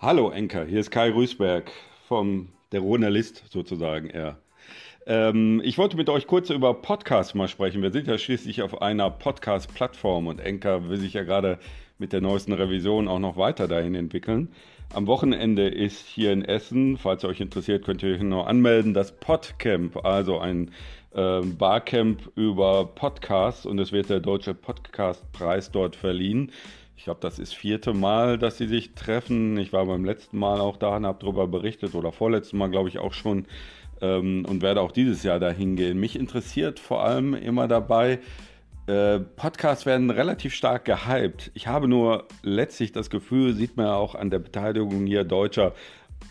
Hallo Enker, hier ist Kai Rüßberg vom der Journalist sozusagen eher. Ähm, ich wollte mit euch kurz über Podcasts mal sprechen. Wir sind ja schließlich auf einer Podcast-Plattform und Enker will sich ja gerade mit der neuesten Revision auch noch weiter dahin entwickeln. Am Wochenende ist hier in Essen, falls ihr euch interessiert, könnt ihr euch noch anmelden, das Podcamp, also ein äh, Barcamp über Podcasts und es wird der Deutsche Podcastpreis dort verliehen. Ich glaube, das ist vierte Mal, dass sie sich treffen. Ich war beim letzten Mal auch da und habe darüber berichtet oder vorletzten Mal, glaube ich, auch schon ähm, und werde auch dieses Jahr dahin gehen. Mich interessiert vor allem immer dabei, äh, Podcasts werden relativ stark gehypt. Ich habe nur letztlich das Gefühl, sieht man ja auch an der Beteiligung hier deutscher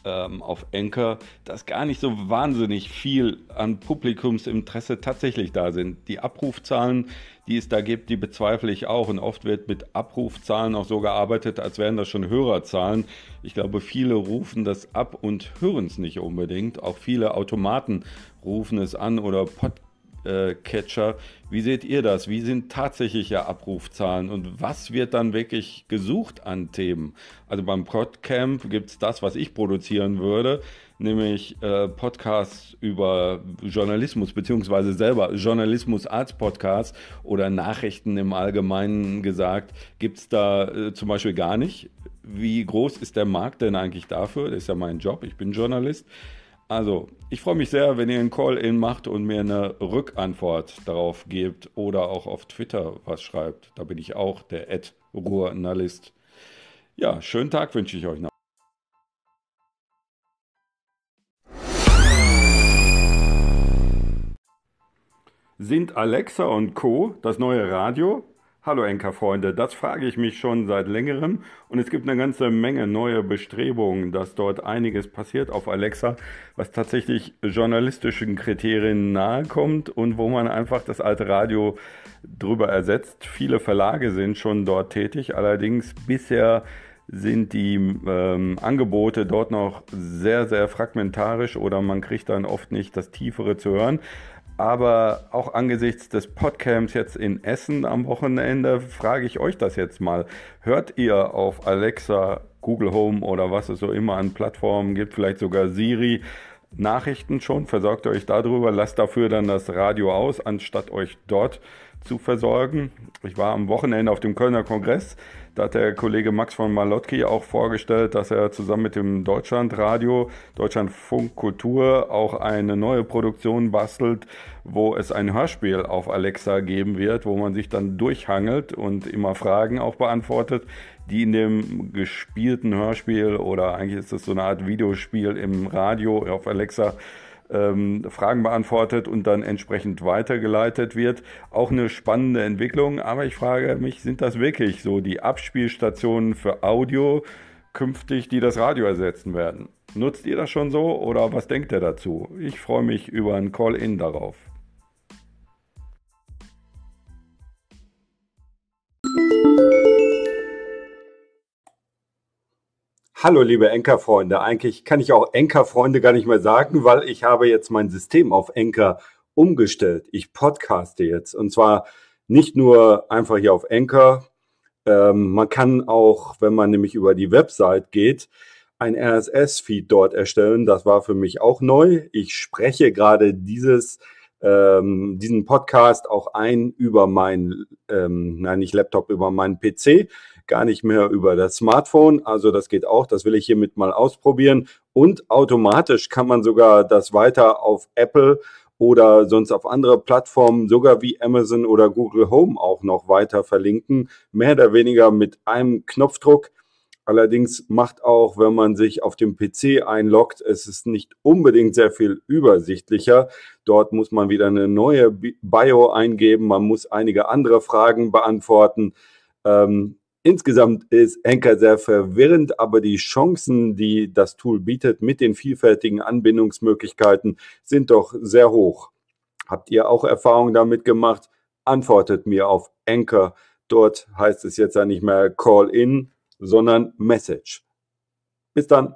ähm, auf Anchor, dass gar nicht so wahnsinnig viel an Publikumsinteresse tatsächlich da sind. Die Abrufzahlen, die es da gibt, die bezweifle ich auch. Und oft wird mit Abrufzahlen auch so gearbeitet, als wären das schon Hörerzahlen. Ich glaube, viele rufen das ab und hören es nicht unbedingt. Auch viele Automaten rufen es an oder Podcasts Catcher. Wie seht ihr das? Wie sind tatsächliche Abrufzahlen und was wird dann wirklich gesucht an Themen? Also beim Podcamp gibt es das, was ich produzieren würde, nämlich äh, Podcasts über Journalismus, beziehungsweise selber Journalismus als Podcast oder Nachrichten im Allgemeinen gesagt, gibt es da äh, zum Beispiel gar nicht. Wie groß ist der Markt denn eigentlich dafür? Das ist ja mein Job, ich bin Journalist. Also, ich freue mich sehr, wenn ihr einen Call-In macht und mir eine Rückantwort darauf gebt oder auch auf Twitter was schreibt. Da bin ich auch der Ad-Ruhrnalist. Ja, schönen Tag wünsche ich euch noch. Sind Alexa und Co. das neue Radio? Hallo Enker-Freunde, das frage ich mich schon seit längerem und es gibt eine ganze Menge neue Bestrebungen, dass dort einiges passiert auf Alexa, was tatsächlich journalistischen Kriterien nahe kommt und wo man einfach das alte Radio drüber ersetzt. Viele Verlage sind schon dort tätig, allerdings bisher sind die ähm, Angebote dort noch sehr, sehr fragmentarisch oder man kriegt dann oft nicht das Tiefere zu hören. Aber auch angesichts des Podcamps jetzt in Essen am Wochenende frage ich euch das jetzt mal. Hört ihr auf Alexa, Google Home oder was es so immer an Plattformen gibt, vielleicht sogar Siri, Nachrichten schon? Versorgt euch darüber, lasst dafür dann das Radio aus, anstatt euch dort zu versorgen. Ich war am Wochenende auf dem Kölner Kongress. Da hat der Kollege Max von Malotki auch vorgestellt, dass er zusammen mit dem Deutschlandradio, Deutschlandfunk Kultur, auch eine neue Produktion bastelt, wo es ein Hörspiel auf Alexa geben wird, wo man sich dann durchhangelt und immer Fragen auch beantwortet, die in dem gespielten Hörspiel oder eigentlich ist das so eine Art Videospiel im Radio auf Alexa ähm, Fragen beantwortet und dann entsprechend weitergeleitet wird. Auch eine spannende Entwicklung, aber ich frage mich, sind das wirklich so die Abspielstationen für Audio künftig, die das Radio ersetzen werden? Nutzt ihr das schon so oder was denkt ihr dazu? Ich freue mich über ein Call-in darauf. Hallo liebe Enker-Freunde. Eigentlich kann ich auch Enker-Freunde gar nicht mehr sagen, weil ich habe jetzt mein System auf Enker umgestellt. Ich podcaste jetzt und zwar nicht nur einfach hier auf Enker. Ähm, man kann auch, wenn man nämlich über die Website geht, ein RSS-Feed dort erstellen. Das war für mich auch neu. Ich spreche gerade dieses ähm, diesen Podcast auch ein über mein, ähm, nein, nicht Laptop, über meinen PC gar nicht mehr über das Smartphone. Also das geht auch, das will ich hiermit mal ausprobieren. Und automatisch kann man sogar das weiter auf Apple oder sonst auf andere Plattformen, sogar wie Amazon oder Google Home auch noch weiter verlinken. Mehr oder weniger mit einem Knopfdruck. Allerdings macht auch, wenn man sich auf dem PC einloggt, es ist nicht unbedingt sehr viel übersichtlicher. Dort muss man wieder eine neue Bio eingeben, man muss einige andere Fragen beantworten. Ähm, Insgesamt ist Anchor sehr verwirrend, aber die Chancen, die das Tool bietet mit den vielfältigen Anbindungsmöglichkeiten, sind doch sehr hoch. Habt ihr auch Erfahrungen damit gemacht? Antwortet mir auf Anchor. Dort heißt es jetzt ja nicht mehr Call in, sondern Message. Bis dann.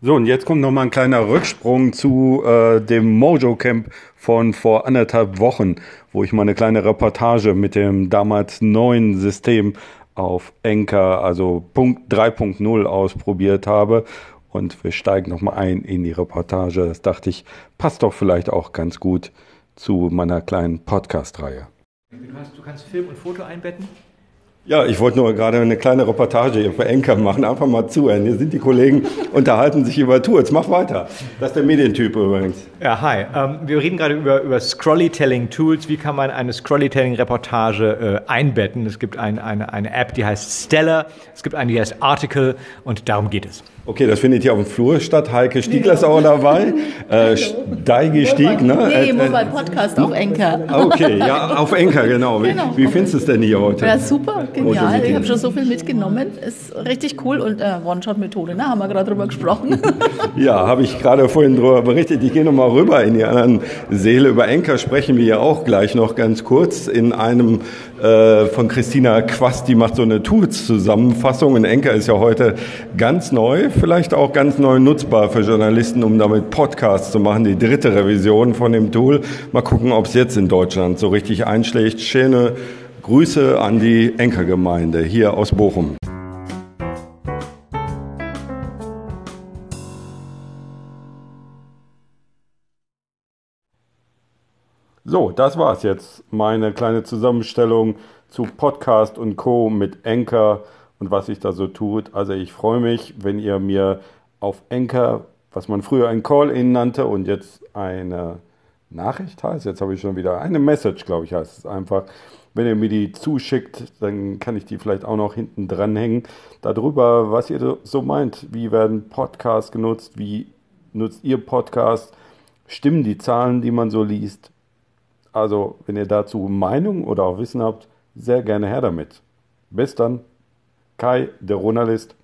So, und jetzt kommt noch mal ein kleiner Rücksprung zu äh, dem Mojo Camp von vor anderthalb Wochen, wo ich mal eine kleine Reportage mit dem damals neuen System auf Enker, also Punkt 3.0 ausprobiert habe. Und wir steigen nochmal ein in die Reportage. Das dachte ich, passt doch vielleicht auch ganz gut zu meiner kleinen Podcast-Reihe. Du du kannst Film und Foto einbetten? Ja, ich wollte nur gerade eine kleine Reportage hier für Enker machen. Einfach mal zuhören. Hier sind die Kollegen, unterhalten sich über Tours. Mach weiter. Das ist der Medientyp übrigens. Ja, hi. Ähm, wir reden gerade über, über Scrollytelling-Tools. Wie kann man eine Scrollytelling-Reportage äh, einbetten? Es gibt ein, eine, eine App, die heißt Stellar. Es gibt eine, die heißt Article. Und darum geht es. Okay, das findet hier auf dem Flur statt. Heike Stiegler ist auch dabei. Äh, Steige Stieg, ne? Nee, Mobile Podcast auf Enker. Okay, ja, auf Enker, genau. Wie, Genau. wie findest du es denn hier heute? Ja, super, genial. Ich habe schon so viel mitgenommen. Ist richtig cool. Und äh, One-Shot-Methode, ne? haben wir gerade drüber gesprochen. Ja, habe ich gerade vorhin darüber berichtet. Ich gehe nochmal rüber in die anderen Seele. Über Enker sprechen wir ja auch gleich noch ganz kurz in einem äh, von Christina Quast, die macht so eine Tools-Zusammenfassung. Und Enker ist ja heute ganz neu, vielleicht auch ganz neu nutzbar für Journalisten, um damit Podcasts zu machen. Die dritte Revision von dem Tool. Mal gucken, ob es jetzt in Deutschland so richtig einschlägt. Schöne Grüße an die Enker-Gemeinde hier aus Bochum. So, das war's jetzt. Meine kleine Zusammenstellung zu Podcast und Co. mit Anchor und was sich da so tut. Also ich freue mich, wenn ihr mir auf Anchor, was man früher ein Call-In nannte und jetzt eine Nachricht heißt, jetzt habe ich schon wieder eine Message, glaube ich, heißt es einfach. Wenn ihr mir die zuschickt, dann kann ich die vielleicht auch noch hinten dranhängen. Darüber, was ihr so meint. Wie werden Podcasts genutzt? Wie nutzt ihr Podcasts? Stimmen die Zahlen, die man so liest? Also, wenn ihr dazu Meinung oder auch Wissen habt, sehr gerne her damit. Bis dann. Kai, der Journalist.